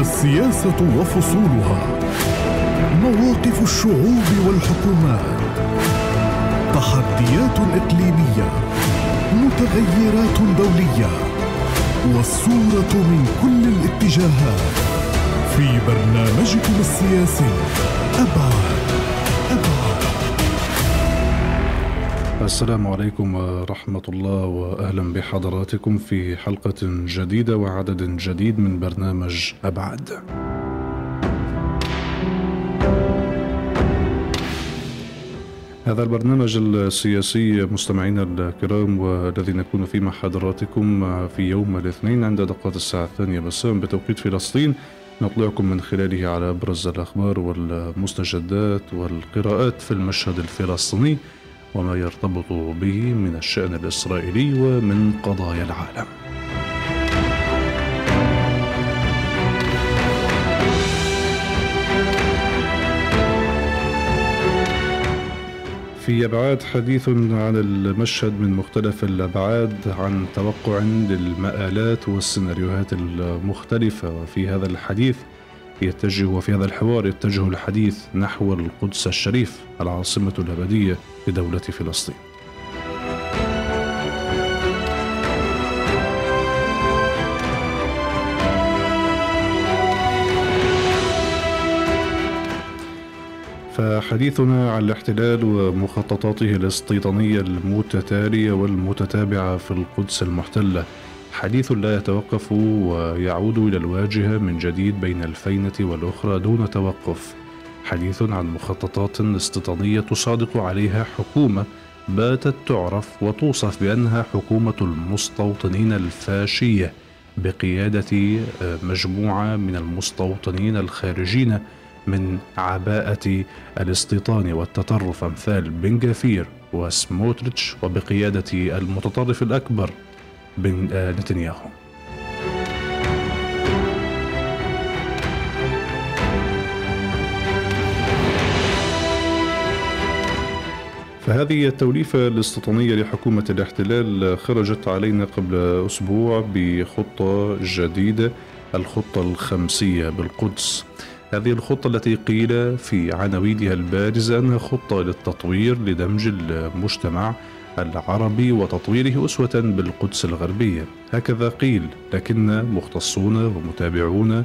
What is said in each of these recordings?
السياسة وفصولها. مواقف الشعوب والحكومات. تحديات إقليمية. متغيرات دولية. والصورة من كل الاتجاهات. في برنامجكم السياسي أبعاد. السلام عليكم ورحمة الله وأهلا بحضراتكم في حلقة جديدة وعدد جديد من برنامج أبعد. هذا البرنامج السياسي مستمعينا الكرام والذي نكون فيه مع حضراتكم في يوم الاثنين عند دقات الساعة الثانية مساء بتوقيت فلسطين نطلعكم من خلاله على أبرز الأخبار والمستجدات والقراءات في المشهد الفلسطيني وما يرتبط به من الشأن الإسرائيلي ومن قضايا العالم. في أبعاد حديث عن المشهد من مختلف الأبعاد عن توقع للمآلات والسيناريوهات المختلفة وفي هذا الحديث يتجه وفي هذا الحوار يتجه الحديث نحو القدس الشريف العاصمة الأبدية لدولة فلسطين. فحديثنا عن الاحتلال ومخططاته الاستيطانية المتتالية والمتتابعة في القدس المحتلة. حديث لا يتوقف ويعود إلى الواجهة من جديد بين الفينة والأخرى دون توقف. حديث عن مخططات استيطانية تصادق عليها حكومة باتت تعرف وتوصف بأنها حكومة المستوطنين الفاشية بقيادة مجموعة من المستوطنين الخارجين من عباءة الاستيطان والتطرف أمثال بن جافير وسموتريتش وبقيادة المتطرف الأكبر. بن نتنياهو. فهذه التوليفة الاستيطانية لحكومة الاحتلال خرجت علينا قبل أسبوع بخطة جديدة الخطة الخمسية بالقدس. هذه الخطة التي قيل في عناوينها البارزة أنها خطة للتطوير لدمج المجتمع العربي وتطويره أسوة بالقدس الغربية. هكذا قيل لكن مختصون ومتابعون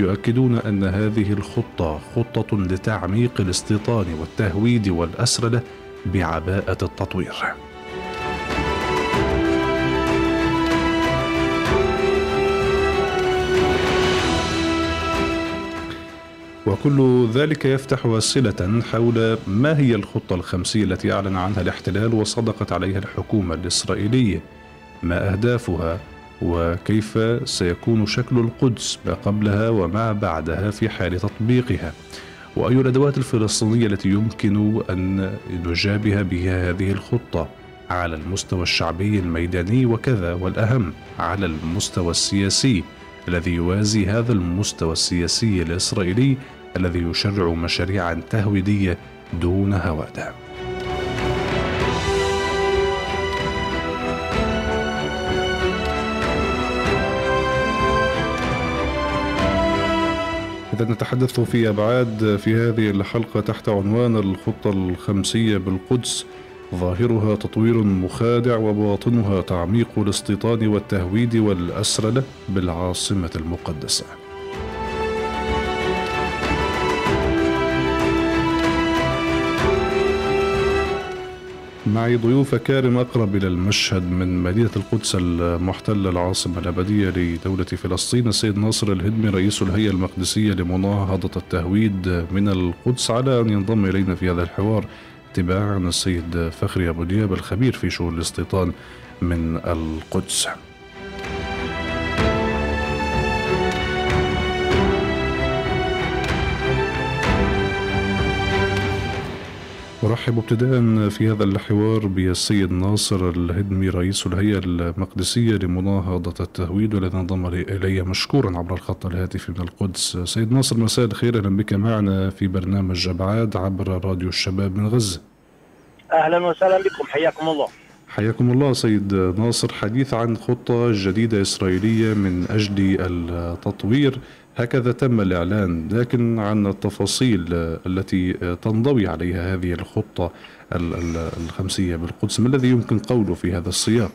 يؤكدون أن هذه الخطة خطة لتعميق الاستيطان والتهويد والأسرلة بعباءة التطوير. وكل ذلك يفتح أسئلة حول ما هي الخطة الخمسية التي أعلن عنها الاحتلال وصدقت عليها الحكومة الإسرائيلية ما أهدافها وكيف سيكون شكل القدس ما قبلها وما بعدها في حال تطبيقها. وأي الأدوات الفلسطينية التي يمكن أن نجابه بها هذه الخطة على المستوى الشعبي الميداني وكذا والأهم على المستوى السياسي. الذي يوازي هذا المستوى السياسي الإسرائيلي الذي يشرع مشاريعا تهويدية دون هوادة إذا نتحدث في أبعاد في هذه الحلقة تحت عنوان الخطة الخمسية بالقدس. ظاهرها تطوير مخادع وباطنها تعميق الاستيطان والتهويد والأسرلة بالعاصمة المقدسة. معي ضيوف كارم أقرب إلى المشهد من مدينة القدس المحتلة العاصمة الأبدية لدولة فلسطين السيد ناصر الهدمي رئيس الهيئة المقدسية لمناهضة التهويد من القدس على أن ينضم إلينا في هذا الحوار تباعا السيد فخري أبو دياب الخبير في شؤون الاستيطان من القدس. أرحب ابتداء في هذا الحوار بالسيد ناصر الهدمي رئيس الهيئة المقدسية لمناهضة التهويد والذي انضم إلي مشكورا عبر الخط الهاتفي من القدس. سيد ناصر مساء الخير. أهلا بك معنا في برنامج أبعاد عبر راديو الشباب من غزة. أهلا وسهلا بكم. حياكم الله. حياكم الله سيد ناصر. حديث عن خطة جديدة إسرائيلية من أجل التطوير. هكذا تم الإعلان لكن عن التفاصيل التي تنضوي عليها هذه الخطة الخمسية بالقدس ما الذي يمكن قوله في هذا السياق؟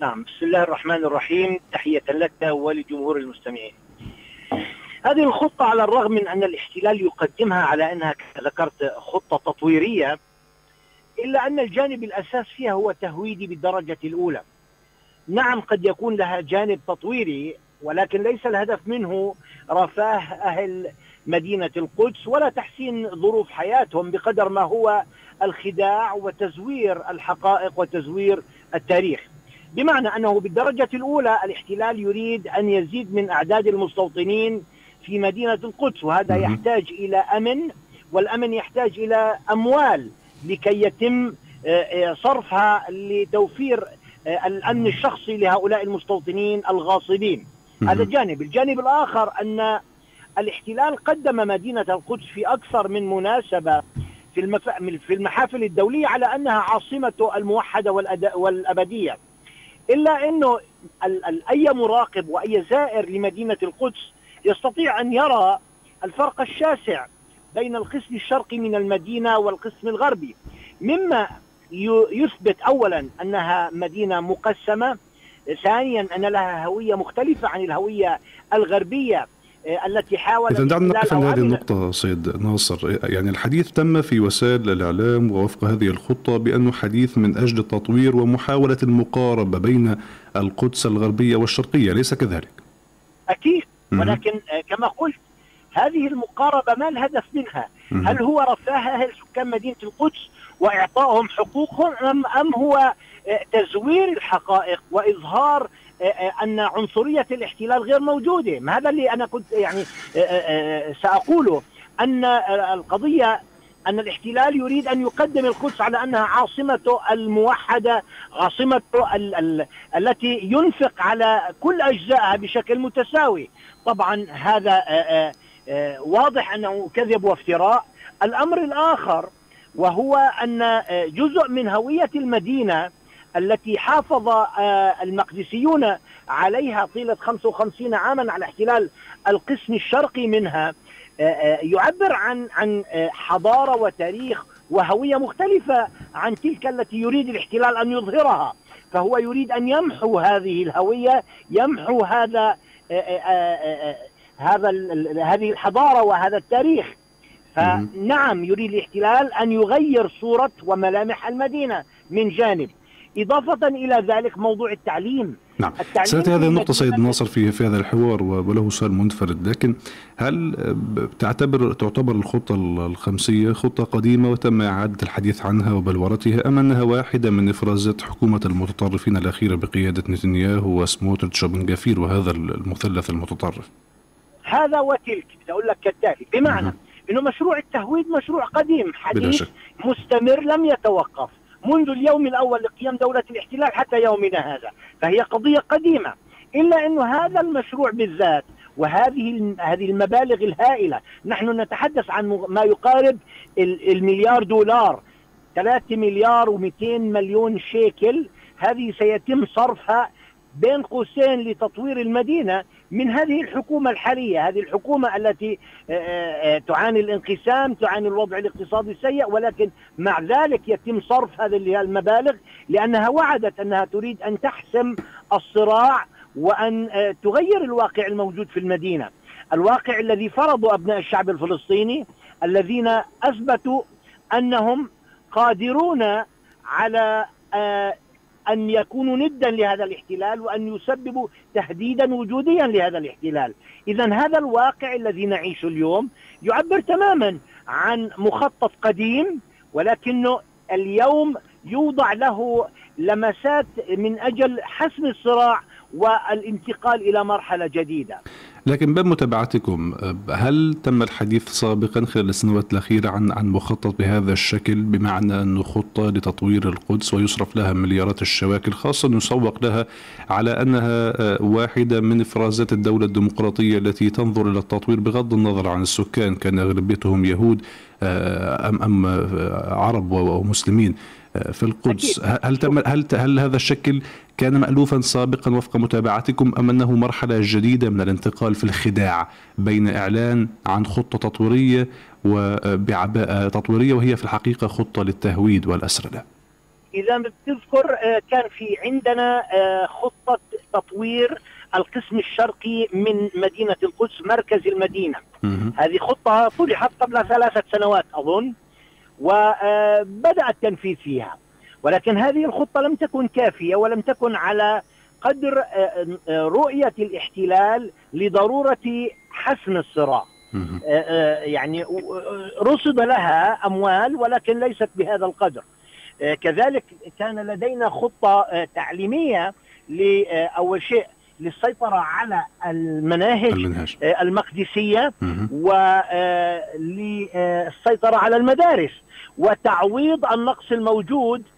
نعم بسم الله الرحمن الرحيم. تحية لك ولجمهور المستمعين. هذه الخطة على الرغم من أن الاحتلال يقدمها على أنها ذكرت خطة تطويرية إلا أن الجانب الأساس فيها هو تهويدي بالدرجة الأولى. نعم قد يكون لها جانب تطويري ولكن ليس الهدف منه رفاه أهل مدينة القدس ولا تحسين ظروف حياتهم بقدر ما هو الخداع وتزوير الحقائق وتزوير التاريخ. بمعنى أنه بالدرجة الأولى الاحتلال يريد أن يزيد من أعداد المستوطنين في مدينة القدس وهذا يحتاج إلى أمن والأمن يحتاج إلى أموال لكي يتم آه، آه، صرفها لتوفير آه، الأمن الشخصي لهؤلاء المستوطنين الغاصبين. هذا جانب. الجانب الآخر أن الاحتلال قدم مدينة القدس في أكثر من مناسبة في المحافل الدولية على أنها عاصمة الموحدة والأبدية. إلا أنه أي مراقب وأي زائر لمدينة القدس يستطيع أن يرى الفرق الشاسع بين القسم الشرقي من المدينة والقسم الغربي. مما يثبت أولا أنها مدينة مقسمة ثانيا أن لها هوية مختلفة عن الهوية الغربية آه، التي حاولت إذا دعنا نقف عند هذه النقطة سيد ناصر. يعني الحديث تم في وسائل الإعلام ووفق هذه الخطة بأنه حديث من أجل التطوير ومحاولة المقاربة بين القدس الغربية والشرقية أليس كذلك؟ أكيد ولكن آه، كما قلت هذه المقاربة ما الهدف منها؟ هل هو رفاه أهل سكان مدينة القدس وإعطائهم حقوقهم أم, أم هو تزوير الحقائق وإظهار آه، أن عنصرية الاحتلال غير موجودة. ما هذا اللي أنا كنت يعني سأقوله. أن القضية أن الاحتلال يريد أن يقدم القدس على أنها عاصمته الموحدة عاصمته ال ال التي ينفق على كل أجزائها بشكل متساوي. طبعا هذا واضح أنه كذب وافتراء. الأمر الآخر وهو أن جزء من هوية المدينة التي حافظ المقدسيون عليها طيلة 55 عاما على احتلال القسم الشرقي منها. يعبر عن عن حضارة وتاريخ وهوية مختلفة عن تلك التي يريد الاحتلال أن يظهرها. فهو يريد أن يمحو هذه الهوية يمحو هذا هذا هذه الحضارة وهذا التاريخ. فنعم يريد الاحتلال أن يغير صورة وملامح المدينة من جانب. إضافة إلى ذلك موضوع التعليم. نعم. سأتي هذه النقطة سيد ناصر في في هذا الحوار وله سؤال منفرد لكن هل تعتبر تعتبر الخطة الخمسية خطة قديمة وتم إعادة الحديث عنها وبلورتها أم أنها واحدة من إفرازات حكومة المتطرفين الأخيرة بقيادة نتنياهو وسموتريتش وبن جافير وهذا المثلث المتطرف؟ هذا وتلك بدي أقول لك كالتالي. بمعنى إنه مشروع التهويد مشروع قديم حديث مستمر لم يتوقف. منذ اليوم الأول لقيام دولة الاحتلال حتى يومنا هذا. فهي قضية قديمة. إلا أنه هذا المشروع بالذات وهذه هذه المبالغ الهائلة نحن نتحدث عن ما يقارب المليار دولار. 3 مليار و200 مليون شيكل. هذه سيتم صرفها بين قوسين لتطوير المدينة. من هذه الحكومة الحالية هذه الحكومة التي آه، آه، تعاني الانقسام تعاني الوضع الاقتصادي السيء ولكن مع ذلك يتم صرف هذه المبالغ لأنها وعدت أنها تريد أن تحسم الصراع وأن آه، تغير الواقع الموجود في المدينة. الواقع الذي فرضه أبناء الشعب الفلسطيني الذين أثبتوا أنهم قادرون على أن يكونوا ندا لهذا الاحتلال وأن يسببوا تهديدا وجوديا لهذا الاحتلال. إذا هذا الواقع الذي نعيشه اليوم يعبر تماما عن مخطط قديم ولكنه اليوم يوضع له لمسات من أجل حسم الصراع والانتقال إلى مرحلة جديدة. لكن بمتابعتكم هل تم الحديث سابقا خلال السنوات الأخيرة عن عن مخطط بهذا الشكل بمعنى أنه خطة لتطوير القدس ويصرف لها مليارات الشواكل خاصة يسوق لها على أنها آه، واحدة من إفرازات الدولة الديمقراطية التي تنظر إلى التطوير بغض النظر عن السكان كان أغلبيتهم يهود آه، أم أم آه، عرب ومسلمين في القدس. هل تم هل هل هذا الشكل كان مألوفا سابقا وفق متابعتكم أم أنه مرحلة جديدة من الانتقال في الخداع بين إعلان عن خطة تطويرية وبعباءة تطويرية وهي في الحقيقة خطة للتهويد والأسرلة. إذا بتذكر آه، كان في عندنا آه، خطة تطوير القسم الشرقي من مدينة القدس مركز المدينة. هذه خطة طرحت قبل ثلاثة سنوات أظن وبدأ التنفيذ فيها. ولكن هذه الخطة لم تكن كافية ولم تكن على قدر آه، آه، رؤية الاحتلال لضرورة حسم الصراع. آه، يعني رصد لها أموال ولكن ليست بهذا القدر. كذلك كان لدينا خطة تعليمية لأول شيء للسيطرة على المناهج, المنهج. المقدسية وللسيطرة على المدارس وتعويض النقص الموجود آه،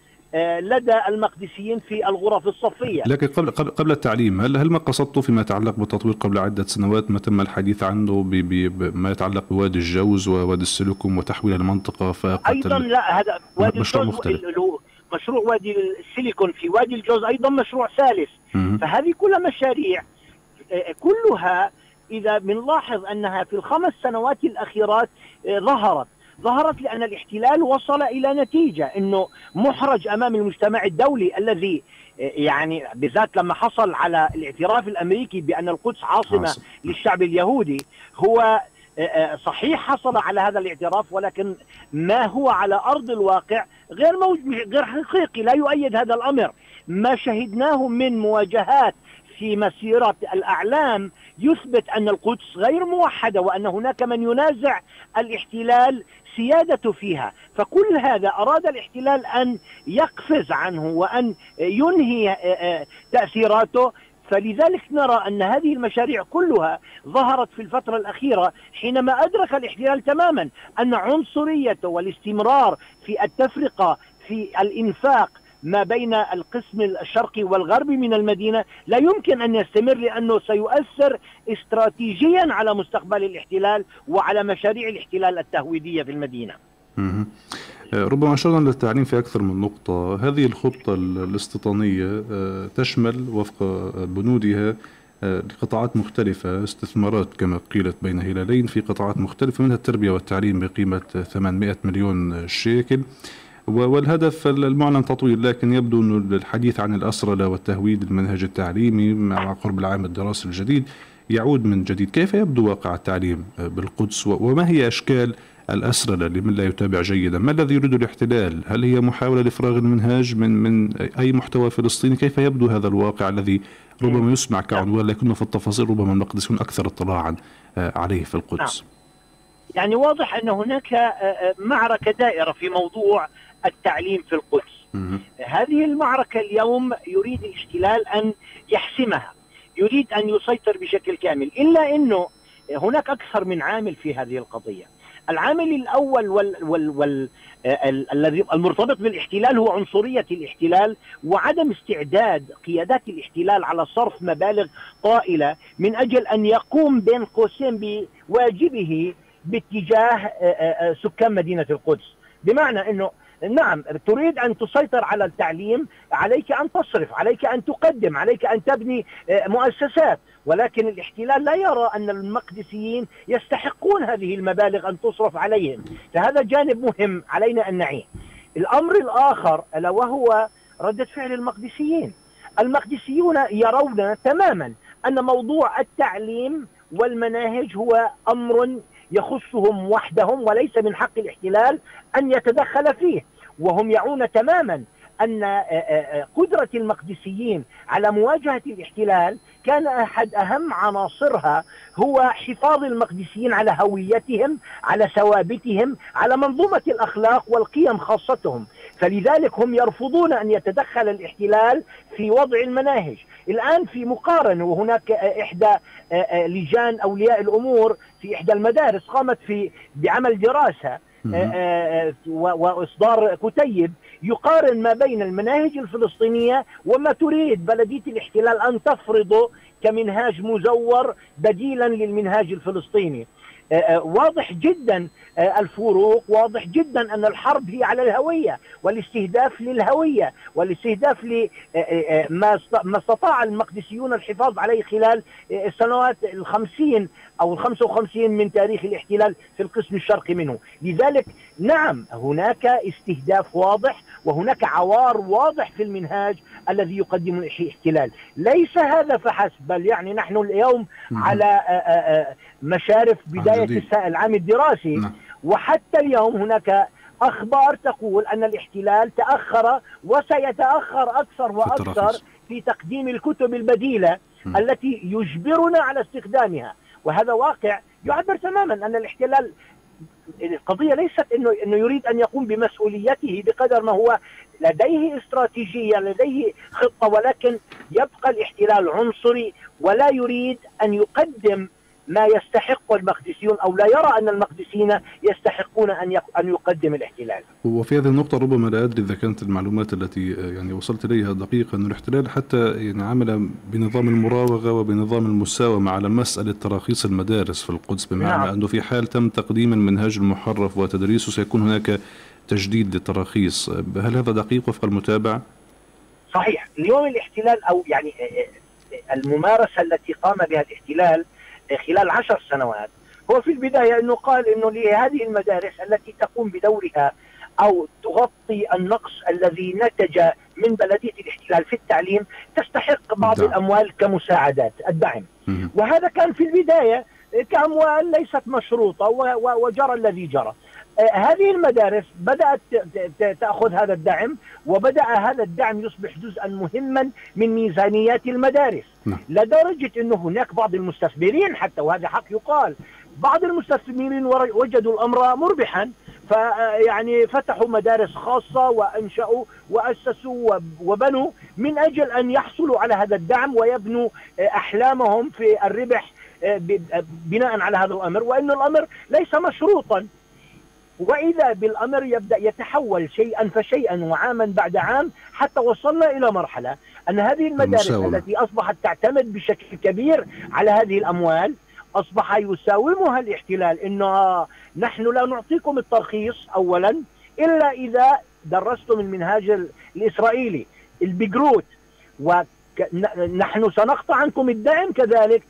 لدى المقدسيين في الغرف الصفية. لكن قبل قبل التعليم هل هل ما قصدتوا فيما يتعلق بالتطوير قبل عدة سنوات؟ ما تم الحديث عنه بما يتعلق بوادي الجوز ووادي السلوكم وتحويل المنطقة فاقت أيضا لا هذا وادي مشروع مختلف. مشروع وادي السيليكون في وادي الجوز أيضا مشروع ثالث. فهذه كلها مشاريع. آه، كلها إذا بنلاحظ أنها في الخمس سنوات الأخيرات آه، ظهرت. ظهرت لأن الاحتلال وصل إلى نتيجة أنه محرج أمام المجتمع الدولي الذي يعني بالذات لما حصل على الاعتراف الأمريكي بأن القدس عاصمة عاصم. للشعب اليهودي هو آه، آه، صحيح حصل على هذا الاعتراف ولكن ما هو على أرض الواقع غير غير حقيقي لا يؤيد هذا الأمر ما شهدناه من مواجهات في مسيرة الأعلام يثبت أن القدس غير موحدة وأن هناك من ينازع الاحتلال سيادته فيها. فكل هذا أراد الاحتلال أن يقفز عنه وأن ينهي آه، آه، تأثيراته. فلذلك نرى أن هذه المشاريع كلها ظهرت في الفترة الأخيرة حينما أدرك الاحتلال تماما أن عنصريته والاستمرار في التفرقة في الإنفاق ما بين القسم الشرقي والغربي من المدينة لا يمكن أن يستمر لأنه سيؤثر استراتيجيا على مستقبل الاحتلال وعلى مشاريع الاحتلال التهويدية في المدينة. ربما أشرنا للتعليم في أكثر من نقطة. هذه الخطة الاستيطانية آه، تشمل وفق بنودها آه، لقطاعات مختلفة استثمارات كما قيلت بين هلالين في قطاعات مختلفة منها التربية والتعليم بقيمة 800 مليون شيكل. والهدف المعلن تطوير لكن يبدو أن الحديث عن الأسرلة والتهويد المنهج التعليمي مع قرب العام الدراسي الجديد يعود من جديد. كيف يبدو واقع التعليم بالقدس؟ وما هي أشكال الأسرلة لمن لا يتابع جيدا؟ ما الذي يريد الاحتلال؟ هل هي محاولة لإفراغ المنهاج من, من أي محتوى فلسطيني؟ كيف يبدو هذا الواقع الذي ربما يسمع كعنوان لكنه في التفاصيل ربما المقدسون أكثر اطلاعا آه، عليه في القدس؟ نعم. يعني واضح أن هناك آه، آه، معركة دائرة في موضوع التعليم في القدس. هذه المعركة اليوم يريد الاحتلال أن يحسمها يريد أن يسيطر بشكل كامل إلا أنه هناك أكثر من عامل في هذه القضية. العامل الأول وال وال وال الذي المرتبط بالإحتلال هو عنصرية الإحتلال وعدم استعداد قيادات الإحتلال على صرف مبالغ طائلة من أجل أن يقوم بين قوسين بواجبه باتجاه سكان مدينة القدس. بمعنى أنه نعم تريد أن تسيطر على التعليم عليك أن تصرف عليك أن تقدم عليك أن تبني آه، مؤسسات. ولكن الاحتلال لا يرى أن المقدسيين يستحقون هذه المبالغ أن تصرف عليهم. فهذا جانب مهم علينا أن نعيه الأمر الآخر ألا وهو ردة فعل المقدسيين. المقدسيون يرون تماما أن موضوع التعليم والمناهج هو أمر يخصهم وحدهم وليس من حق الاحتلال أن يتدخل فيه. وهم يعون تماما أن آه، آه، آه، قدرة المقدسيين على مواجهة الاحتلال كان أحد أهم عناصرها هو حفاظ المقدسيين على هويتهم على ثوابتهم على منظومة الأخلاق والقيم خاصتهم. فلذلك هم يرفضون أن يتدخل الاحتلال في وضع المناهج. الآن في مقارنة وهناك إحدى لجان أولياء الأمور في إحدى المدارس قامت في بعمل دراسة وإصدار كتيب يقارن ما بين المناهج الفلسطينية وما تريد. بلدية الاحتلال أن تفرضه كمنهاج مزور بديلا للمنهاج الفلسطيني. واضح جدا الفروق واضح جدا أن الحرب هي على الهوية والاستهداف للهوية والاستهداف لما ما استطاع المقدسيون الحفاظ عليه خلال السنوات الخمسين أو الخمسة وخمسين من تاريخ الاحتلال في القسم الشرقي منه. لذلك نعم هناك استهداف واضح وهناك عوار واضح في المنهاج الذي يقدم الاحتلال. ليس هذا فحسب بل يعني نحن اليوم على مشارف بداية العام الدراسي نعم. وحتى اليوم هناك أخبار تقول أن الاحتلال تأخر وسيتأخر أكثر وأكثر في تقديم الكتب البديلة م. التي يجبرنا على استخدامها وهذا واقع يعبر تماما أن الاحتلال القضية ليست إنه إنه يريد أن يقوم بمسؤوليته بقدر ما هو لديه استراتيجيه لديه خطة ولكن يبقى الاحتلال عنصري ولا يريد أن يقدم ما يستحق المقدسيون أو لا يرى أن المقدسيين يستحقون أن أن يقدم الاحتلال. وفي هذه النقطة ربما لا أدري إذا كانت المعلومات التي يعني وصلت إليها دقيقة أن الاحتلال حتى يعني عمل بنظام المراوغة وبنظام المساومة على مسألة تراخيص المدارس في القدس بمعنى نعم. أنه في حال تم تقديم المنهاج المحرف وتدريسه سيكون هناك تجديد للتراخيص، هل هذا دقيق وفق المتابع؟ صحيح، اليوم الاحتلال أو يعني الممارسة التي قام بها الاحتلال خلال عشر سنوات هو في البداية أنه قال أنه لهذه المدارس التي تقوم بدورها أو تغطي النقص الذي نتج من بلدية الاحتلال في التعليم تستحق بعض دعم. الأموال كمساعدات الدعم. وهذا كان في البداية كأموال ليست مشروطة وجرى الذي جرى. هذه المدارس بدأت تأخذ هذا الدعم وبدأ هذا الدعم يصبح جزءا مهما من ميزانيات المدارس نعم. لدرجة أنه هناك بعض المستثمرين حتى وهذا حق يقال بعض المستثمرين وجدوا الأمر مربحا فيعني فتحوا مدارس خاصة وأنشأوا وأسسوا وبنوا من أجل أن يحصلوا على هذا الدعم ويبنوا آه، أحلامهم في الربح آه، بناء على هذا الأمر وأن الأمر ليس مشروطا وإذا بالأمر يبدأ يتحول شيئا فشيئا وعاما بعد عام حتى وصلنا إلى مرحلة أن هذه المدارس المساومة. التي أصبحت تعتمد بشكل كبير على هذه الأموال أصبح يساومها الاحتلال إنه نحن لا نعطيكم الترخيص اولا إلا إذا درستم المنهاج الإسرائيلي البيجروت ونحن سنقطع عنكم الدعم كذلك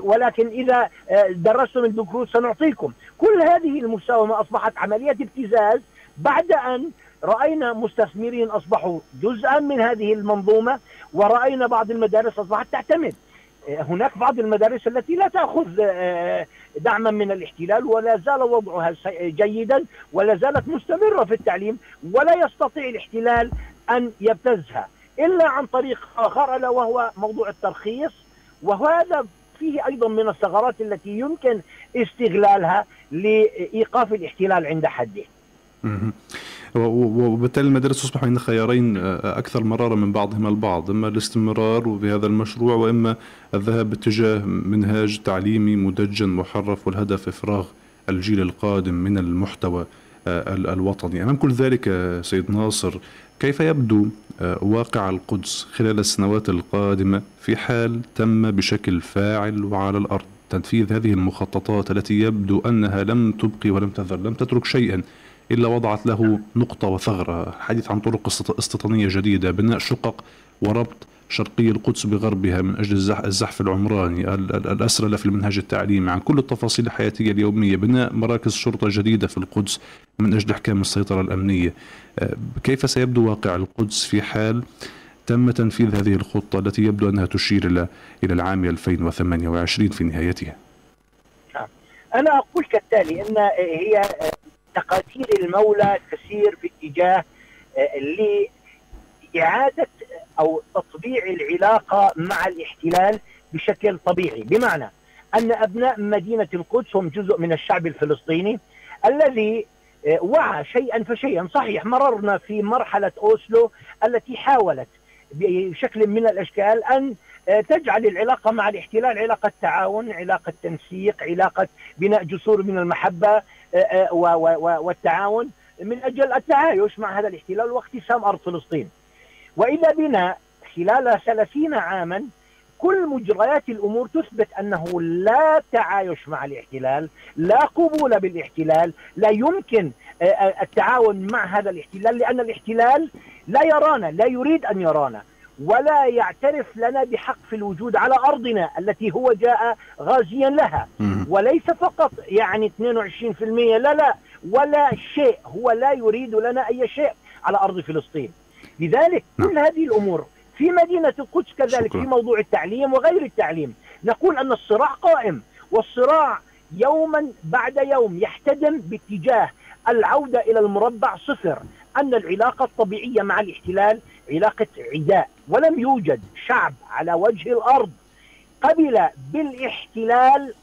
ولكن إذا آه، درستم البكروت سنعطيكم كل هذه المساومة أصبحت عملية ابتزاز بعد أن رأينا مستثمرين أصبحوا جزءا من هذه المنظومة ورأينا بعض المدارس أصبحت تعتمد. آه، هناك بعض المدارس التي لا تأخذ آه، دعما من الاحتلال ولا زال وضعها جيدا ولا زالت مستمرة في التعليم ولا يستطيع الاحتلال أن يبتزها. إلا عن طريق آخر ألا وهو موضوع الترخيص وهذا فيه أيضا من الثغرات التي يمكن استغلالها لإيقاف الاحتلال عند حده. وبالتالي المدارس تصبح بين خيارين آه، أكثر مرارة من بعضهما البعض، إما الاستمرار بهذا المشروع وإما الذهاب باتجاه منهاج تعليمي مدجن محرف والهدف إفراغ الجيل القادم من المحتوى آه، الوطني أمام كل ذلك سيد ناصر كيف يبدو آه، واقع القدس خلال السنوات القادمة في حال تم بشكل فاعل وعلى الأرض؟ تنفيذ هذه المخططات التي يبدو أنها لم تبقي ولم تذر لم تترك شيئا إلا وضعت له نقطة وثغرة. الحديث عن طرق استيطانية جديدة بناء شقق وربط شرقي القدس بغربها من أجل الزحف العمراني الأسرلة في المنهج التعليمي عن كل التفاصيل الحياتية اليومية بناء مراكز شرطة جديدة في القدس من أجل إحكام السيطرة الأمنية. كيف سيبدو واقع القدس في حال تم تنفيذ هذه الخطة التي يبدو أنها تشير إلى إلى العام 2028 في نهايتها نعم. أنا أقول كالتالي أن هي تقاتيل المولى تسير في اتجاه آه، لإعادة أو تطبيع العلاقة مع الاحتلال بشكل طبيعي بمعنى أن أبناء مدينة القدس هم جزء من الشعب الفلسطيني الذي وعى شيئا فشيئا صحيح مررنا في مرحلة أوسلو التي حاولت بشكل من الأشكال أن آه، تجعل العلاقة مع الاحتلال علاقة تعاون، علاقة تنسيق، علاقة بناء جسور من المحبة آه، والتعاون من أجل التعايش مع هذا الاحتلال واقتسام أرض فلسطين. وإذا بنا خلال ثلاثين عاما كل مجريات الأمور تثبت أنه لا تعايش مع الاحتلال، لا قبول بالاحتلال، لا يمكن آه، آه، التعاون مع هذا الاحتلال لأن الاحتلال لا يرانا، لا يريد أن يرانا، ولا يعترف لنا بحق في الوجود على أرضنا التي هو جاء غازيا لها، وليس فقط يعني 22% لا لا ولا شيء، هو لا يريد لنا أي شيء على أرض فلسطين. لذلك نعم. كل هذه الأمور في مدينة القدس كذلك شكرا. في موضوع التعليم وغير التعليم نقول أن الصراع قائم والصراع يوما بعد يوم يحتدم باتجاه العودة إلى المربع صفر أن العلاقة الطبيعية مع الاحتلال علاقة عداء ولم يوجد شعب على وجه الأرض قبل بالاحتلال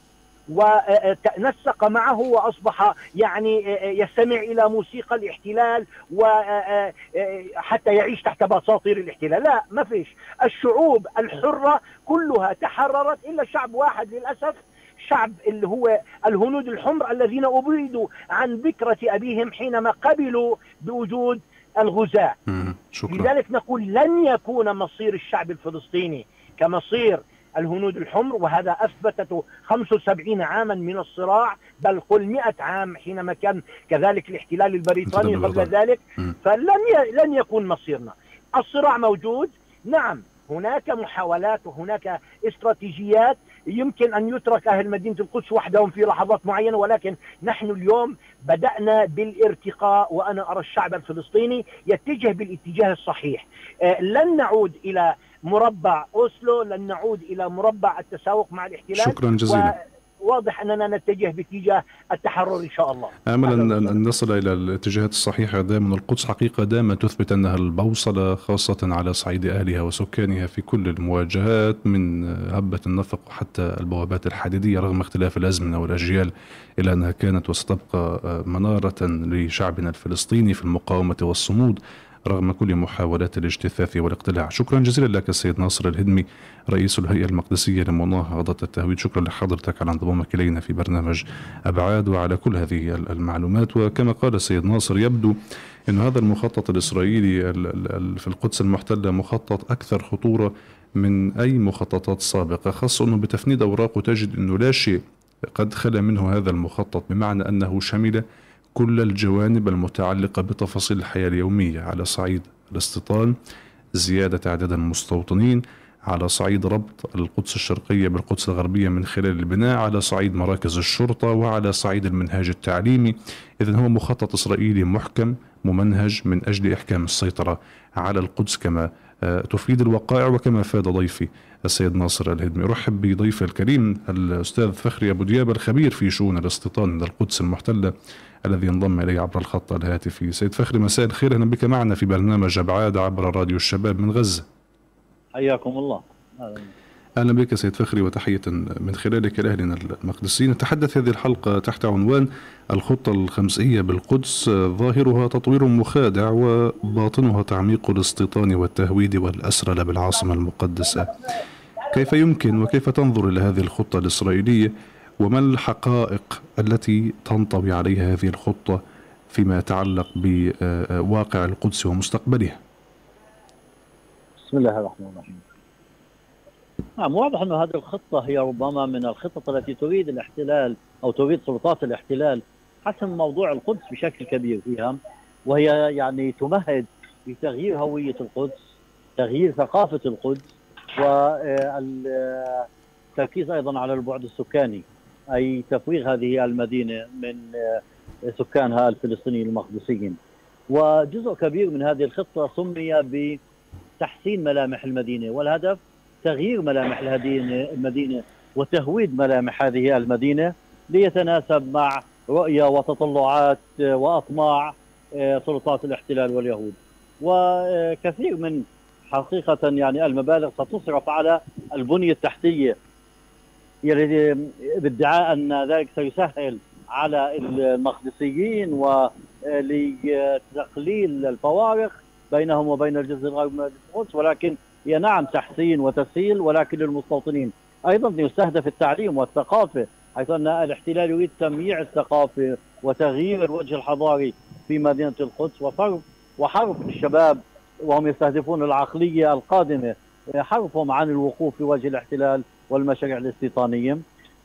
ونسق معه وأصبح يعني يستمع إلى موسيقى الاحتلال وحتى يعيش تحت بساطير الاحتلال. لا ما فيش. الشعوب الحرة كلها تحررت إلا شعب واحد للأسف شعب اللي هو الهنود الحمر الذين أبيدوا عن ذكرة أبيهم حينما قبلوا بوجود الغزاة. شكرا. لذلك نقول لن يكون مصير الشعب الفلسطيني كمصير الهنود الحمر وهذا أثبتته 75 عاما من الصراع بل قل 100 عام حينما كان كذلك الاحتلال البريطاني قبل ذلك. فلن لن يكون مصيرنا. الصراع موجود. نعم هناك محاولات وهناك استراتيجيات. يمكن أن يترك أهل مدينة القدس وحدهم في لحظات معينة ولكن نحن اليوم بدأنا بالارتقاء وأنا أرى الشعب الفلسطيني يتجه بالاتجاه الصحيح. آه، لن نعود إلى مربع أوسلو لن نعود إلى مربع التساوق مع الاحتلال. شكرا جزيلا. واضح أننا نتجه باتجاه التحرر إن شاء الله. أمل ان نصل إلى الاتجاهات الصحيحة دائما القدس حقيقة دائما تثبت أنها البوصلة خاصة على صعيد أهلها وسكانها في كل المواجهات من هبة النفق وحتى البوابات الحديدية رغم اختلاف الأزمنة والأجيال الا أنها كانت وستبقى منارة لشعبنا الفلسطيني في المقاومة والصمود. رغم كل محاولات الاجتثاث والاقتلاع. شكرا جزيلا لك السيد ناصر الهدمي رئيس الهيئة المقدسية لمناهضة التهويد. شكرا لحضرتك على انضمامك إلينا في برنامج أبعاد وعلى كل هذه المعلومات. وكما قال السيد ناصر يبدو أن هذا المخطط الإسرائيلي في القدس المحتلة مخطط أكثر خطورة من أي مخططات سابقة خاصة أنه بتفنيد أوراقه تجد أنه لا شيء قد خلا منه هذا المخطط بمعنى أنه شمل كل الجوانب المتعلقة بتفاصيل الحياة اليومية. على صعيد الاستيطان زيادة عدد المستوطنين. على صعيد ربط القدس الشرقية بالقدس الغربية من خلال البناء. على صعيد مراكز الشرطة وعلى صعيد المنهاج التعليمي. إذا هو مخطط إسرائيلي محكم ممنهج من أجل إحكام السيطرة على القدس كما تفيد الوقائع وكما فاد ضيفي السيد ناصر الهدمي. أرحب بضيفي الكريم الأستاذ فخري أبو دياب الخبير في شؤون الاستيطان للقدس المحتلة الذي انضم إلي عبر الخط الهاتفي. سيد فخري مساء الخير. أهلا بك معنا في برنامج أبعاد عبر راديو الشباب من غزة. حياكم الله. أهلا بك سيد فخري وتحية من خلالك لاهلنا المقدسيين نتحدث هذه الحلقة تحت عنوان الخطة الخمسية بالقدس ظاهرها تطوير مخادع وباطنها تعميق الاستيطان والتهويد والأسرى بالعاصمة المقدسة. كيف يمكن وكيف تنظر إلى هذه الخطة الإسرائيلية وما الحقائق التي تنطوي عليها هذه الخطة فيما يتعلق بواقع القدس ومستقبلها؟ بسم الله الرحمن الرحيم نعم واضح أن هذه الخطة هي ربما من الخطط التي تريد الاحتلال أو تريد سلطات الاحتلال حسم موضوع القدس بشكل كبير فيها وهي يعني تمهد لتغيير هوية القدس تغيير ثقافة القدس والتركيز أيضا على البعد السكاني أي تفويغ هذه المدينة من سكانها الفلسطينيين المقدسيين. وجزء كبير من هذه الخطة سمي بتحسين ملامح المدينة والهدف تغيير ملامح المدينة وتهويد ملامح هذه المدينة ليتناسب مع رؤية وتطلعات وأطماع آه، سلطات الاحتلال واليهود. وكثير من حقيقة يعني المبالغ ستصرف على البنية التحتية يعني بادعاء أن ذلك سيسهل على المقدسيين ولتقليل الفوارق بينهم وبين الجزء الغربي من القدس. ولكن هي نعم تحسين وتسهيل ولكن للمستوطنين. أيضا يستهدف التعليم والثقافة حيث أن الاحتلال يريد تمييع الثقافة وتغيير الوجه الحضاري في مدينة القدس وفرض وحرب الشباب وهم يستهدفون العقلية القادمة حرفهم عن الوقوف في وجه الاحتلال والمشاريع الاستيطانية.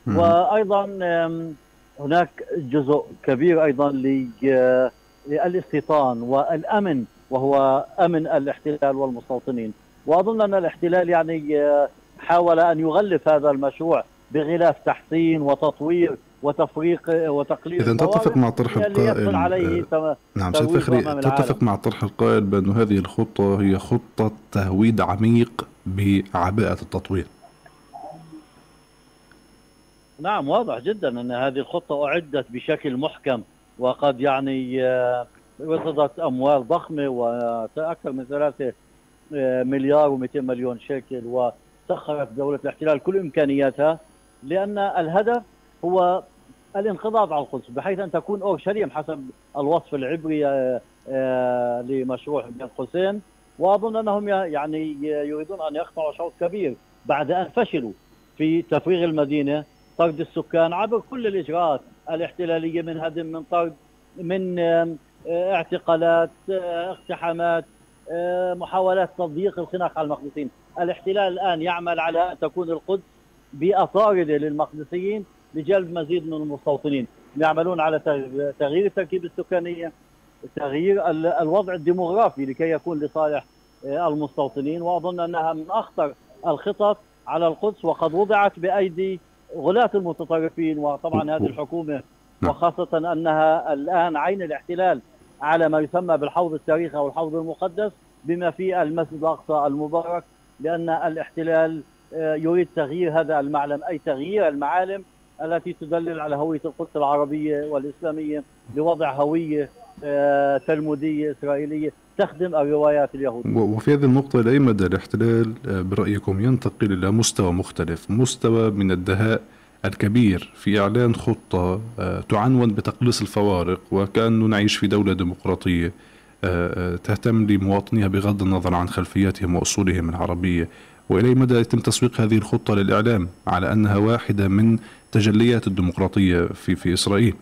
وأيضا هناك جزء كبير أيضا للإستيطان والأمن وهو أمن الاحتلال والمستوطنين. وأظن أن الاحتلال يعني حاول أن يغلف هذا المشروع بغلاف تحسين وتطوير وتفريق وتقليل اذا تتفق مع طرح القائل عليه آه نعم سيد فخري تتفق مع طرح القائل بأن هذه الخطة هي خطة تهويد عميق بعباءة التطوير. نعم واضح جدا أن هذه الخطة أعدت بشكل محكم وقد يعني وصلت آه، أموال ضخمة وأكثر من ثلاثة آه، مليار و200 مليون شيكل وسخرت دولة الاحتلال كل إمكانياتها لأن الهدف هو الانقضاض على القدس بحيث أن تكون اورشليم حسب الوصف العبري آه، آه، لمشروع بين قوسين وأظن أنهم يعني يريدون أن يقطعوا شوط كبير بعد أن فشلوا في تفريغ المدينة طرد السكان عبر كل الإجراءات الاحتلالية من هدم من طرد من آه، اعتقالات اقتحامات. محاولات تضييق الخناق على المقدسين الاحتلال الآن يعمل على أن تكون القدس باطارده للمقدسيين لجلب مزيد من المستوطنين. يعملون على تغيير التركيبة السكانية تغيير الوضع الديموغرافي لكي يكون لصالح آه، المستوطنين. وأظن أنها من أخطر الخطط على القدس وقد وضعت بأيدي غلاة المتطرفين. وطبعا هذه الحكومة نعم. وخاصة أنها الآن عين الاحتلال على ما يسمى بالحوض التاريخي أو الحوض المقدس بما فيه المسجد الأقصى المبارك لأن الاحتلال آه، يريد تغيير هذا المعلم أي تغيير المعالم التي تدلل على هوية القدس العربية والإسلامية لوضع هوية آه، تلمودية إسرائيلية تخدم الروايات اليهودية وفي هذه النقطة إلى أي مدى الاحتلال آه، برأيكم ينتقل إلى مستوى مختلف مستوى من الدهاء الكبير في إعلان خطة آه، تعنون بتقليص الفوارق وكأنه نعيش في دولة ديمقراطية تهتم لمواطنيها بغض النظر عن خلفياتهم وأصولهم العربية. وإلى مدى يتم تسويق هذه الخطة للإعلام على أنها واحدة من تجليات الديمقراطية في في إسرائيل؟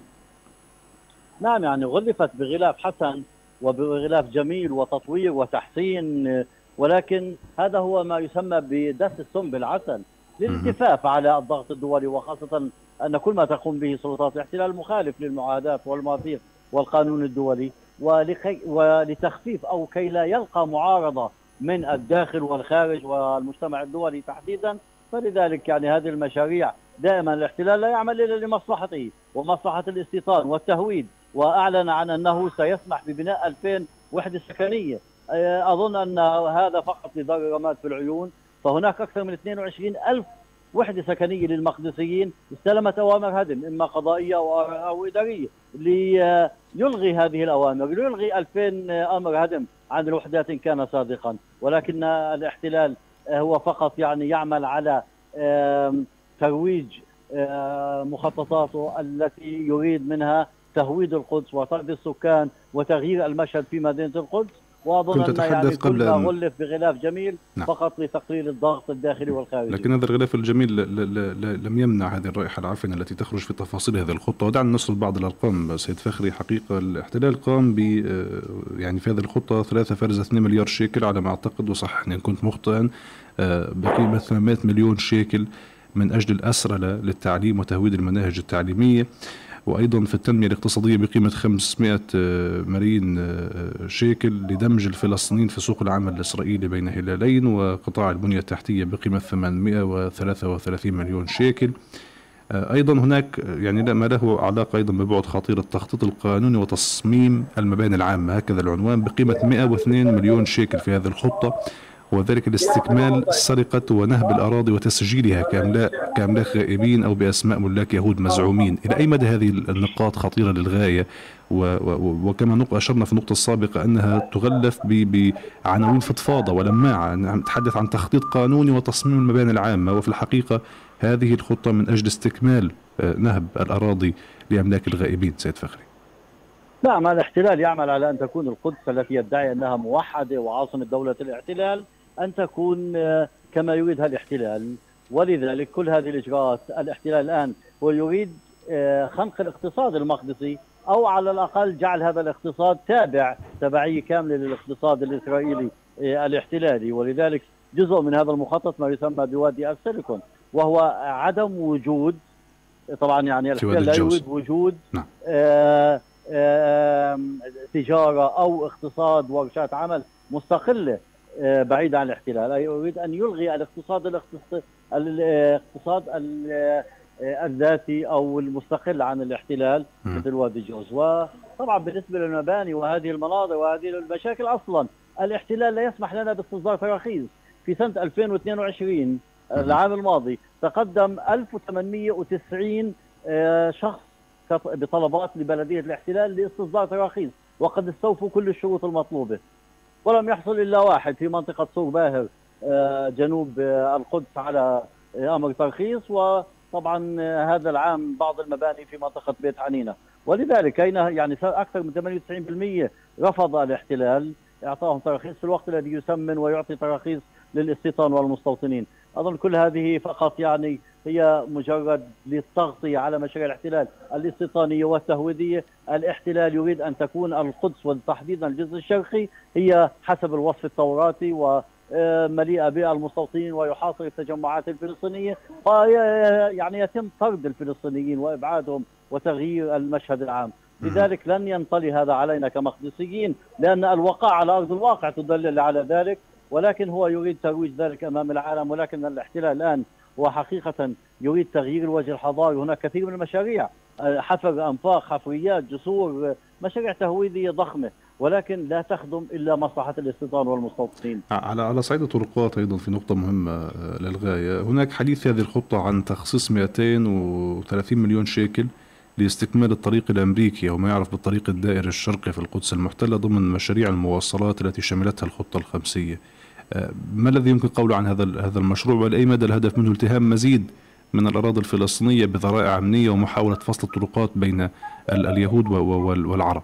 نعم يعني غلفت بغلاف حسن وبغلاف جميل وتطوير وتحسين ولكن هذا هو ما يسمى بدس السم بالعسل. للالتفاف على الضغط الدولي وخاصة أن كل ما تقوم به سلطات الاحتلال مخالف للمعاهدات والمواثيق والقانون الدولي ولكي ولتخفيف أو كي لا يلقى معارضة من الداخل والخارج والمجتمع الدولي تحديدا فلذلك يعني هذه المشاريع دائما الاحتلال لا يعمل إلا لمصلحته ومصلحة الاستيطان والتهويد وأعلن عن أنه سيسمح ببناء 2000 وحدة سكنية. أظن أن هذا فقط لضرر رماد في العيون فهناك أكثر من 22 ألف وحدة سكنية للمقدسيين استلمت أوامر هدم إما قضائية أو إدارية ليلغي هذه الأوامر ليلغي 2000 أمر هدم عن الوحدات إن كان صادقا. ولكن الاحتلال هو فقط يعني يعمل على ترويج مخططاته التي يريد منها تهويد القدس وطرد السكان وتغيير المشهد في مدينة القدس. واظن كنت ان يعني قبل ما غلف بغلاف جميل نعم. فقط لتقليل الضغط الداخلي والخارجي. لكن هذا الغلاف الجميل لم يمنع هذه الرائحة العفنه التي تخرج في تفاصيل هذه الخطة. ودعنا نسرد بعض الأرقام سيد فخري حقيقة الاحتلال قام ب آه، يعني في هذه الخطة 3.2 مليار شيكل على ما أعتقد وصححني إن كنت مخطئا آه، بقيمة 800 مليون شيكل من أجل الاسرله للتعليم وتهويد المناهج التعليمية. وأيضا في التنمية الاقتصادية بقيمة 500 آه، ملايين آه، شيكل لدمج الفلسطينيين في سوق العمل الإسرائيلي بين هلالين وقطاع البنية التحتية بقيمة 833 مليون شيكل. آه، أيضا هناك يعني ما له علاقه أيضا ببعد خطير التخطيط القانوني وتصميم المباني العامة. هكذا العنوان بقيمة 102 مليون شيكل في هذه الخطة. وذلك لاستكمال سرقة ونهب الأراضي وتسجيلها كأملاك, كأملاك غائبين أو بأسماء ملاك يهود مزعومين. إلى أي مدى هذه النقاط خطيرة للغاية؟ وكما أشرنا في النقطة السابقة أنها تغلف بعناوين فضفاضة ولماعة نتحدث عن تخطيط قانوني وتصميم المباني العامة. وفي الحقيقة هذه الخطة من أجل استكمال آه، نهب الأراضي لأملاك الغائبين. سيد فخري. نعم الاحتلال يعمل على أن تكون القدس التي يدعي أنها موحدة وعاصمة دولة الاحتلال. أن تكون آه، كما يريدها الاحتلال. ولذلك كل هذه الإجراءات الاحتلال الآن هو يريد آه، خنق الاقتصاد المقدسي أو على الأقل جعل هذا الاقتصاد تابع تبعية كاملة للاقتصاد الإسرائيلي آه، الاحتلالي. ولذلك جزء من هذا المخطط ما يسمى بوادي السيليكون. وهو عدم وجود طبعا يعني الاحتلال لا يريد وجود نعم. تجارة أو اقتصاد ورشات عمل مستقلة. آه بعيده عن الاحتلال. يريد أن يلغي الاقتصاد الاقتصاد الذاتي أو المستقل عن الاحتلال مثل وادي جوز. وطبعا بالنسبة للمباني وهذه المناظر وهذه المشاكل أصلا الاحتلال لا يسمح لنا باستصدار تراخيص في سنة 2022 العام الماضي تقدم 1890 آه، شخص بطلبات لبلدية الاحتلال لاستصدار تراخيص وقد استوفوا كل الشروط المطلوبة. ولم يحصل إلا واحد في منطقة صور باهر آه، جنوب آه، القدس على أمر ترخيص وطبعا هذا العام بعض المباني في منطقة بيت عنينة. ولذلك أين يعني أكثر من 98% رفض الاحتلال إعطاهم تراخيص في الوقت الذي يسمن ويعطي تراخيص للاستيطان والمستوطنين. أظن كل هذه فقط يعني هي مجرد للتغطيه على مشاريع الاحتلال الاستيطانيه والتهويديه، الاحتلال يريد أن تكون القدس وتحديدا الجزء الشرقي هي حسب الوصف التوراتي و مليئه بالمستوطنين ويحاصر التجمعات الفلسطينية يعني يتم طرد الفلسطينيين وإبعادهم وتغيير المشهد العام. لذلك لن ينطلي هذا علينا كمقدسيين لأن الوقائع على أرض الواقع تدلل على ذلك ولكن هو يريد ترويج ذلك أمام العالم ولكن الاحتلال الآن هو حقيقه يريد تغيير الوجه الحضاري هناك كثير من المشاريع حفر أنفاق حفريات جسور مشاريع تهويدية ضخمة ولكن لا تخدم إلا مصلحة الاستيطان والمستوطنين. على على صعيد الطرقات أيضا في نقطة مهمة آه، للغاية، هناك حديث في هذه الخطة عن تخصيص 230 مليون شيكل لاستكمال الطريق الأمريكي أو ما يعرف بالطريق الدائري الشرقي في القدس المحتلة ضمن مشاريع المواصلات التي شملتها الخطة الخمسية. آه، ما الذي يمكن قوله عن هذا هذا المشروع؟ ولاي مدى الهدف منه التهام مزيد من الأراضي الفلسطينية بذرائع أمنية ومحاولة فصل الطرقات بين اليهود والعرب؟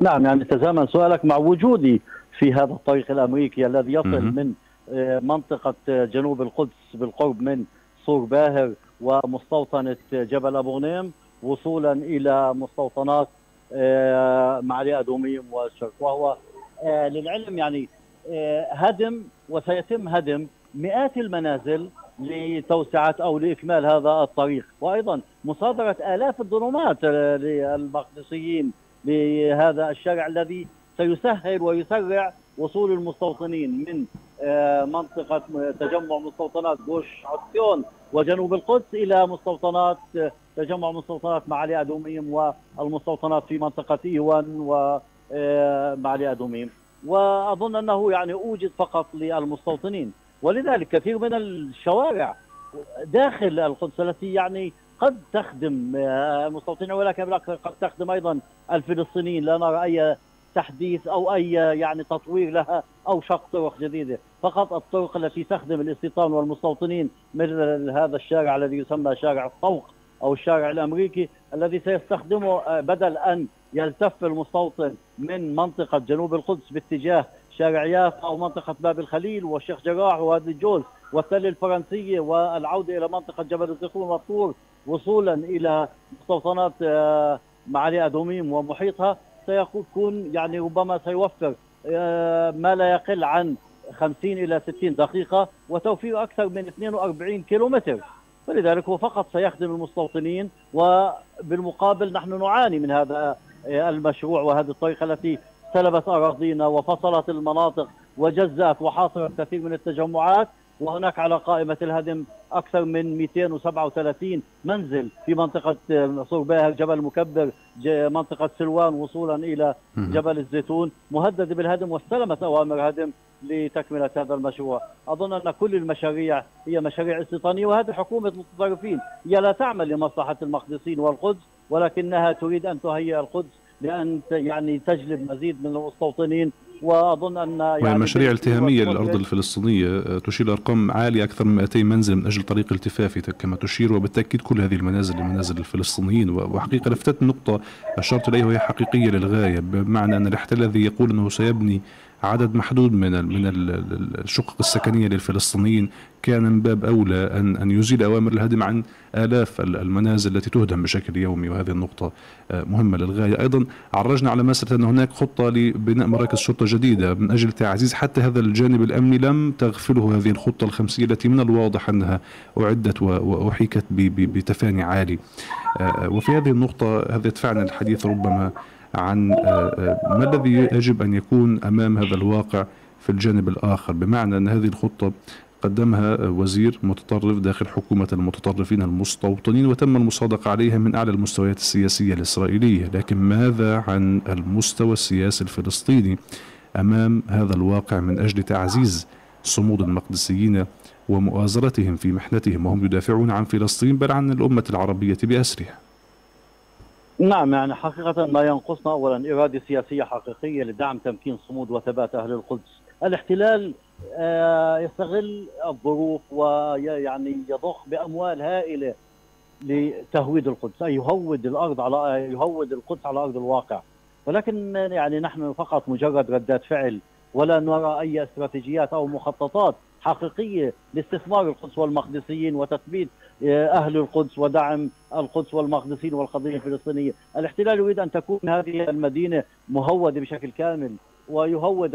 نعم يعني تزامن سؤالك مع وجودي في هذا الطريق الأمريكي الذي يصل من آه، منطقة جنوب القدس بالقرب من صور باهر ومستوطنة جبل أبو غنيم وصولا إلى مستوطنات آه، معالي أدوميم والشرق وهو للعلم يعني آه، هدم وسيتم هدم مئات المنازل لتوسعة أو لإكمال هذا الطريق. وأيضا مصادرة آلاف الظلمات للمقدسيين لهذا الشارع الذي سيسهل ويسرع وصول المستوطنين من آه، منطقة تجمع مستوطنات جوش عطيون وجنوب القدس إلى مستوطنات تجمع مستوطنات معالي أدوميم والمستوطنات في منطقة إيوان ومعالي آه، أدوميم وأظن أنه يعني أوجد فقط للمستوطنين. ولذلك كثير من الشوارع داخل القدس التي يعني قد تخدم آه، المستوطنين ولكن بالاكثر قد تخدم أيضا الفلسطينيين. لا نرى أي تحديث أو أي يعني تطوير لها أو شق طرق جديدة، فقط الطرق التي تخدم الاستيطان والمستوطنين مثل هذا الشارع الذي يسمى شارع الطوق. أو الشارع الأمريكي الذي سيستخدمه آه، بدل أن يلتف المستوطن من منطقة جنوب القدس باتجاه شارع يافا أو منطقة باب الخليل والشيخ جراح ووادي الجوز والتل الفرنسية والعودة إلى منطقة جبل الزيتون والطور وصولا إلى مستوطنات آه، معالي أدوميم ومحيطها سيكون يعني ربما سيوفر آه، ما لا يقل عن 50 إلى 60 دقيقة وتوفير أكثر من 42 كيلومتر. فلذلك هو فقط سيخدم المستوطنين وبالمقابل نحن نعاني من هذا المشروع وهذه الطريقة التي سلبت أراضينا وفصلت المناطق وجزأت وحاصرت كثير من التجمعات. وهناك على قائمة الهدم أكثر من 237 منزل في منطقة صور باهر جبل مكبر منطقة سلوان وصولا إلى جبل الزيتون مهدد بالهدم واستلمت أوامر هدم لتكملة هذا المشروع. أظن أن كل المشاريع هي مشاريع استيطانية وهذه حكومة المتطرفين هي لا تعمل لمصلحة المقدسين والقدس ولكنها تريد أن تهيئ القدس لأن يعني تجلب مزيد من المستوطنين وأظن أن يعني المشاريع التهامية للأرض الفلسطينية آه، تشير لارقام عالية أكثر من 200 منزل من أجل طريق التفافي كما تشير وبالتأكيد كل هذه المنازل لمنازل الفلسطينيين وحقيقة لفتت نقطة أشرت إليها وهي حقيقية للغاية بمعنى أن الاحتلال الذي يقول إنه سيبني عدد محدود من من الشقق السكنية للفلسطينيين كان من باب أولى ان أن يزيل أوامر الهدم عن آلاف المنازل التي تهدم بشكل يومي وهذه النقطة آه، مهمة للغاية. أيضا عرجنا على مسألة أن هناك خطة لبناء مراكز شرطة جديدة من أجل تعزيز حتى هذا الجانب الأمني لم تغفله هذه الخطة الخمسية التي من الواضح أنها أعدت وأحيكت بتفاني عالي. آه، وفي هذه النقطة هذا يدفعنا الحديث ربما عن آه، آه، ما الذي يجب أن يكون أمام هذا الواقع في الجانب الآخر بمعنى أن هذه الخطة قدمها وزير متطرف داخل حكومة المتطرفين المستوطنين وتم المصادقة عليها من أعلى المستويات السياسية الإسرائيلية. لكن ماذا عن المستوى السياسي الفلسطيني أمام هذا الواقع من أجل تعزيز صمود المقدسيين ومؤازرتهم في محنتهم؟ وهم يدافعون عن فلسطين بل عن الأمة العربية بأسرها. نعم يعني حقيقة ما ينقصنا أولا إرادة سياسية حقيقية لدعم تمكين صمود وثبات أهل القدس. الاحتلال يستغل الظروف ويعني يضخ بأموال هائلة لتهويد القدس أي يهود الأرض على يهود القدس على أرض الواقع. ولكن يعني نحن فقط مجرد ردات فعل ولا نرى أي استراتيجيات أو مخططات حقيقية لاستثمار القدس والمقدسيين وتثبيت آه، أهل القدس ودعم القدس والمقدسين والقضية الفلسطينية. الاحتلال يريد أن تكون هذه المدينة مهودة بشكل كامل. ويهود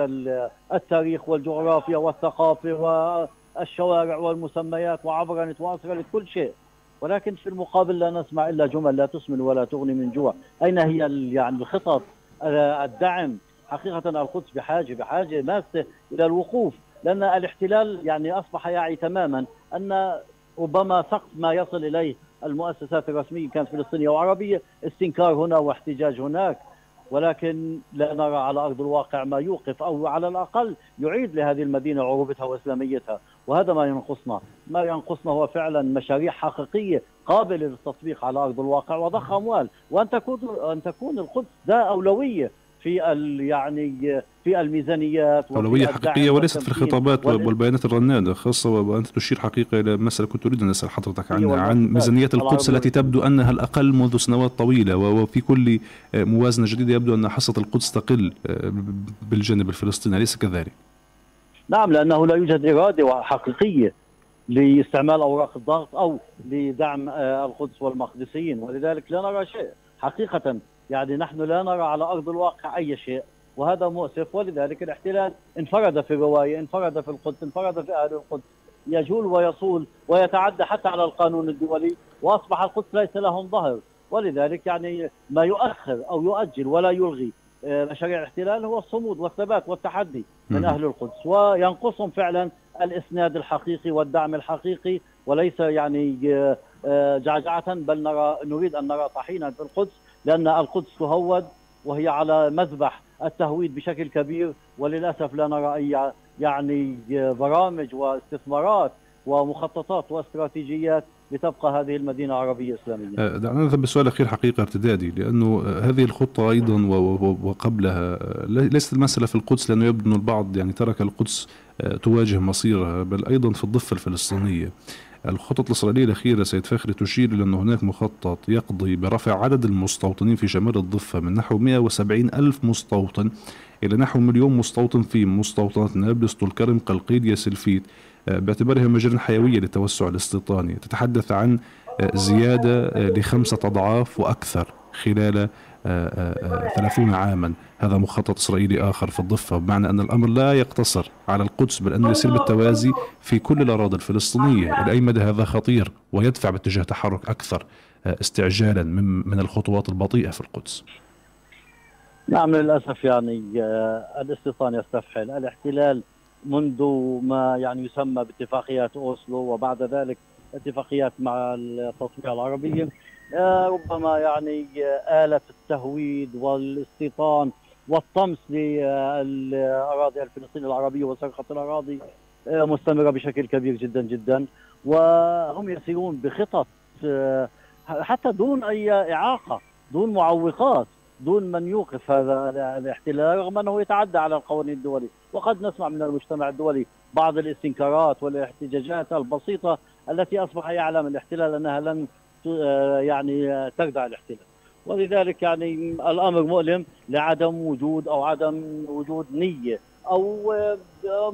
التاريخ والجغرافيا والثقافة والشوارع والمسميات وعبرنت وأسرلت كل شيء. ولكن في المقابل لا نسمع إلا جمل لا تسمن ولا تغني من جوع. أين هي يعني الخطط؟ الدعم. حقيقة القدس بحاجة بحاجة ماسة إلى الوقوف. لأن الاحتلال يعني أصبح يعي تماما أن ربما سقف ما يصل إليه المؤسسات الرسمية كانت فلسطينية وعربية استنكار هنا واحتجاج هناك. ولكن لا نرى على أرض الواقع ما يوقف أو على الأقل يعيد لهذه المدينة عروبتها وإسلاميتها. وهذا ما ينقصنا. ما ينقصنا هو فعلا مشاريع حقيقية قابلة للتطبيق على أرض الواقع وضخ أموال. وأن تكون أن تكون القدس ذا أولوية في يعني في الميزانيات أولوية حقيقية وليست في الخطابات والبيانات الرنانة خاصة وأنت تشير حقيقة إلى مسألة كنت أريد أن أسأل حضرتك عنها أيوة عن ميزانيات القدس التي تبدو أنها الأقل منذ سنوات طويلة وفي كل موازنة جديدة يبدو أن حصة القدس تقل آه، بالجانب الفلسطيني أليس كذلك؟ نعم لأنه لا يوجد إرادة حقيقية لاستعمال أوراق الضغط أو لدعم آه، القدس والمقدسيين ولذلك لا نرى شيء حقيقة يعني نحن لا نرى على أرض الواقع أي شيء وهذا مؤسف. ولذلك الاحتلال انفرد في الرواية انفرد في القدس انفرد في أهل القدس. يجول ويصول ويتعدى حتى على القانون الدولي وأصبح القدس ليس لهم ظهر. ولذلك يعني ما يؤخر أو يؤجل ولا يلغي آه، مشاريع الاحتلال هو الصمود والثبات والتحدي من أهل القدس. وينقصهم فعلا الإسناد الحقيقي والدعم الحقيقي وليس يعني آه، آه، جعجعة بل نرى نريد أن نرى طحينا في القدس. لأن القدس تهود وهي على مذبح التهويد بشكل كبير وللأسف لا نرى أي يعني برامج واستثمارات ومخططات واستراتيجيات لتبقى هذه المدينة عربية إسلامية. أه، دعنا نذهب بسؤال أخير حقيقة ارتدادي لأنه هذه الخطة أيضا وقبلها ليست المسألة في القدس لأنه يبدو أن البعض يعني ترك القدس أه، تواجه مصيرها بل أيضا في الضفة الفلسطينية. الخطط الإسرائيلية الأخيرة سيد فخري تشير إلى أن هناك مخطط يقضي برفع عدد المستوطنين في شمال الضفة من نحو 170 ألف مستوطن إلى نحو مليون مستوطن في مستوطنات نابلس طول كرم قلقيديا سلفيت آه، باعتبارها مجرا حيوية للتوسع الاستيطاني. تتحدث عن آه، زيادة آه، لخمسة أضعاف وأكثر خلال 30 عاما. هذا مخطط إسرائيلي آخر في الضفة بمعنى أن الأمر لا يقتصر على القدس بل أنه يسير بالتوازي في كل الأراضي الفلسطينية. إلى أي مدى هذا خطير ويدفع باتجاه تحرك أكثر استعجالا من من الخطوات البطيئة في القدس؟ نعم للأسف يعني الاستيطان يستفحل. الاحتلال منذ ما يعني يسمى باتفاقيات أوسلو وبعد ذلك اتفاقيات مع التصوير العربية آه، ربما يعني آلة التهويد والاستيطان والطمس للأراضي الفلسطينية العربية وسرقة الأراضي آه، مستمرة بشكل كبير جدا جدا. وهم يسيرون بخطط آه، حتى دون أي إعاقة دون معوقات دون من يوقف هذا الاحتلال رغم أنه يتعدى على القوانين الدولية، وقد نسمع من المجتمع الدولي بعض الاستنكارات والاحتجاجات البسيطة التي أصبح يعلم الاحتلال أنها لن آه، يعني آه، تخدع الاحتلال. ولذلك يعني الأمر مؤلم لعدم وجود أو عدم وجود نية أو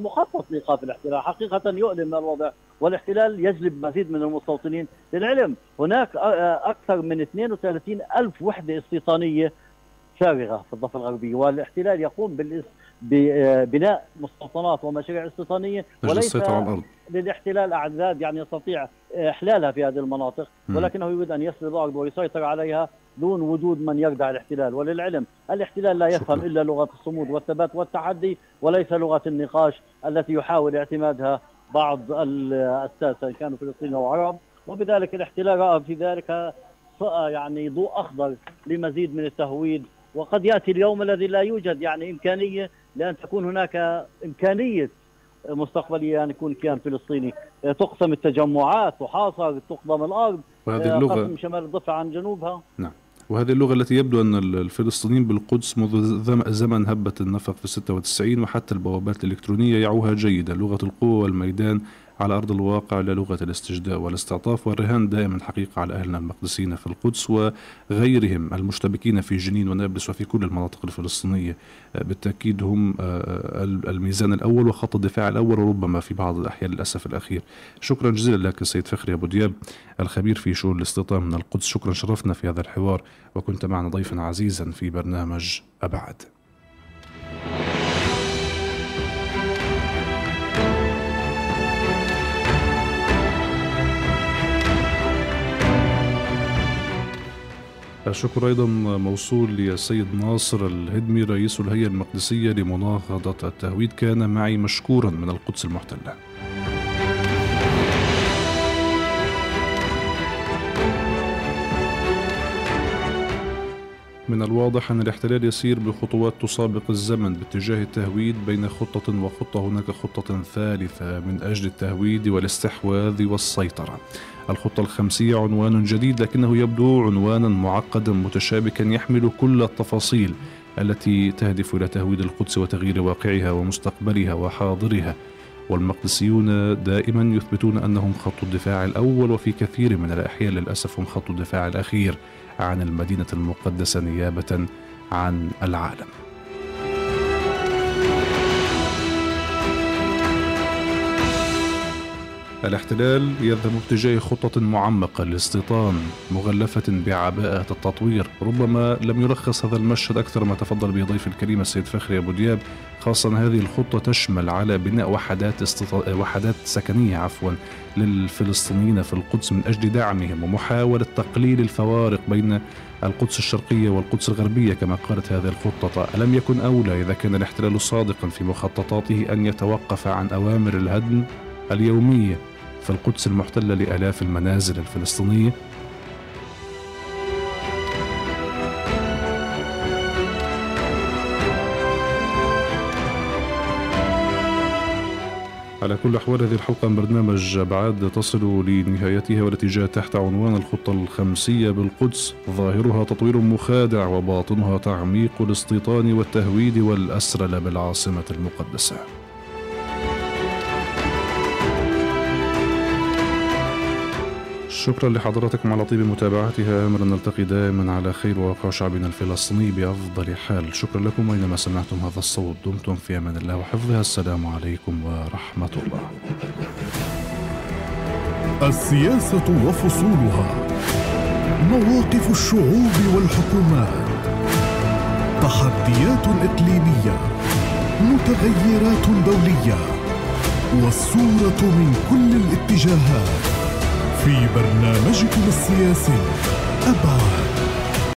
مخطط لإيقاف الاحتلال، حقيقة يؤلم الوضع والاحتلال يجلب مزيد من المستوطنين للعلم. هناك أكثر من 32 ألف وحدة استيطانية فارغة في الضفة الغربية والاحتلال يقوم ببناء مستوطنات ومشاريع استيطانية وليس للاحتلال اعداد يعني يستطيع إحلالها في هذه المناطق ولكنه يريد أن يسرد الأرض ويسيطر عليها دون وجود من يردع الاحتلال. وللعلم الاحتلال لا يفهم شكرا. إلا لغة الصمود والثبات والتحدي وليس لغة النقاش التي يحاول اعتمادها بعض الساسه ان كانوا فلسطينيين أو عرب. وبذلك الاحتلال رأى في ذلك يعني ضوء أخضر لمزيد من التهويد وقد يأتي اليوم الذي لا يوجد يعني إمكانية لأن تكون هناك إمكانية مستقبلية أن يكون كيان فلسطيني تقسم التجمعات تحاصر تقضم الأرض وهذه اللغة قسم شمال الضفة عن جنوبها. نعم. وهذه اللغة التي يبدو أن الفلسطينيين بالقدس منذ زمن هبة النفق في 96 وحتى البوابات الإلكترونية يعوها جيدا. لغة القوة والميدان على أرض الواقع للغة الاستجداء والاستعطاف والرهان دائما حقيقة على أهلنا المقدسين في القدس وغيرهم المشتبكين في جنين ونابلس وفي كل المناطق الفلسطينية. بالتأكيد هم الميزان الأول وخط الدفاع الأول وربما في بعض الأحيان للأسف الأخير. شكرا جزيلا لك سيد فخري أبو دياب الخبير في شؤون الاستيطان من القدس. شكرا شرفنا في هذا الحوار وكنت معنا ضيفا عزيزا في برنامج أبعد. الشكر أيضا موصول للسيد ناصر الهدمي رئيس الهيئة المقدسية لمناهضة التهويد كان معي مشكورا من القدس المحتلة. من الواضح أن الاحتلال يسير بخطوات تسابق الزمن باتجاه التهويد بين خطة وخطة. هناك خطة ثالثة من أجل التهويد والاستحواذ والسيطرة. الخطة الخمسية عنوان جديد لكنه يبدو عنوانا معقدا متشابكا يحمل كل التفاصيل التي تهدف إلى تهويد القدس وتغيير واقعها ومستقبلها وحاضرها. والمقدسيون دائما يثبتون أنهم خط الدفاع الأول وفي كثير من الأحيان للأسف هم خط الدفاع الأخير. عن المدينة المقدسة نيابة عن العالم. الاحتلال يذهب باتجاه خطة معمقة للاستيطان مغلفة بعباءة التطوير. ربما لم يلخص هذا المشهد أكثر ما تفضل به ضيف الكريم السيد فخري أبو دياب خاصة هذه الخطة تشمل على بناء وحدات استط... وحدات سكنية عفوا للفلسطينيين في القدس من أجل دعمهم ومحاولة تقليل الفوارق بين القدس الشرقية والقدس الغربية كما قالت هذه الخطة. ألم يكن أولى إذا كان الاحتلال صادقا في مخططاته أن يتوقف عن أوامر الهدم اليومية؟ في القدس المحتلة لآلاف المنازل الفلسطينية. على كل أحوال هذه الحلقة من برنامج أبعاد تصل لنهايتها والتي جاءت تحت عنوان الخطة الخمسية بالقدس. ظاهرها تطوير مخادع وباطنها تعميق الاستيطان والتهويد والأسرل بالعاصمة المقدسة. شكرا لحضراتكم على طيب متابعتها. أمرا نلتقي دائما على خير وواقع شعبنا الفلسطيني بأفضل حال. شكرا لكم. أينما سمعتم هذا الصوت دمتم في أمان الله وحفظها. السلام عليكم ورحمة الله. السياسة وفصولها. مواقف الشعوب والحكومات. تحديات إقليمية. متغيرات دولية. والصورة من كل الاتجاهات. في برنامجكم السياسي. أبعاد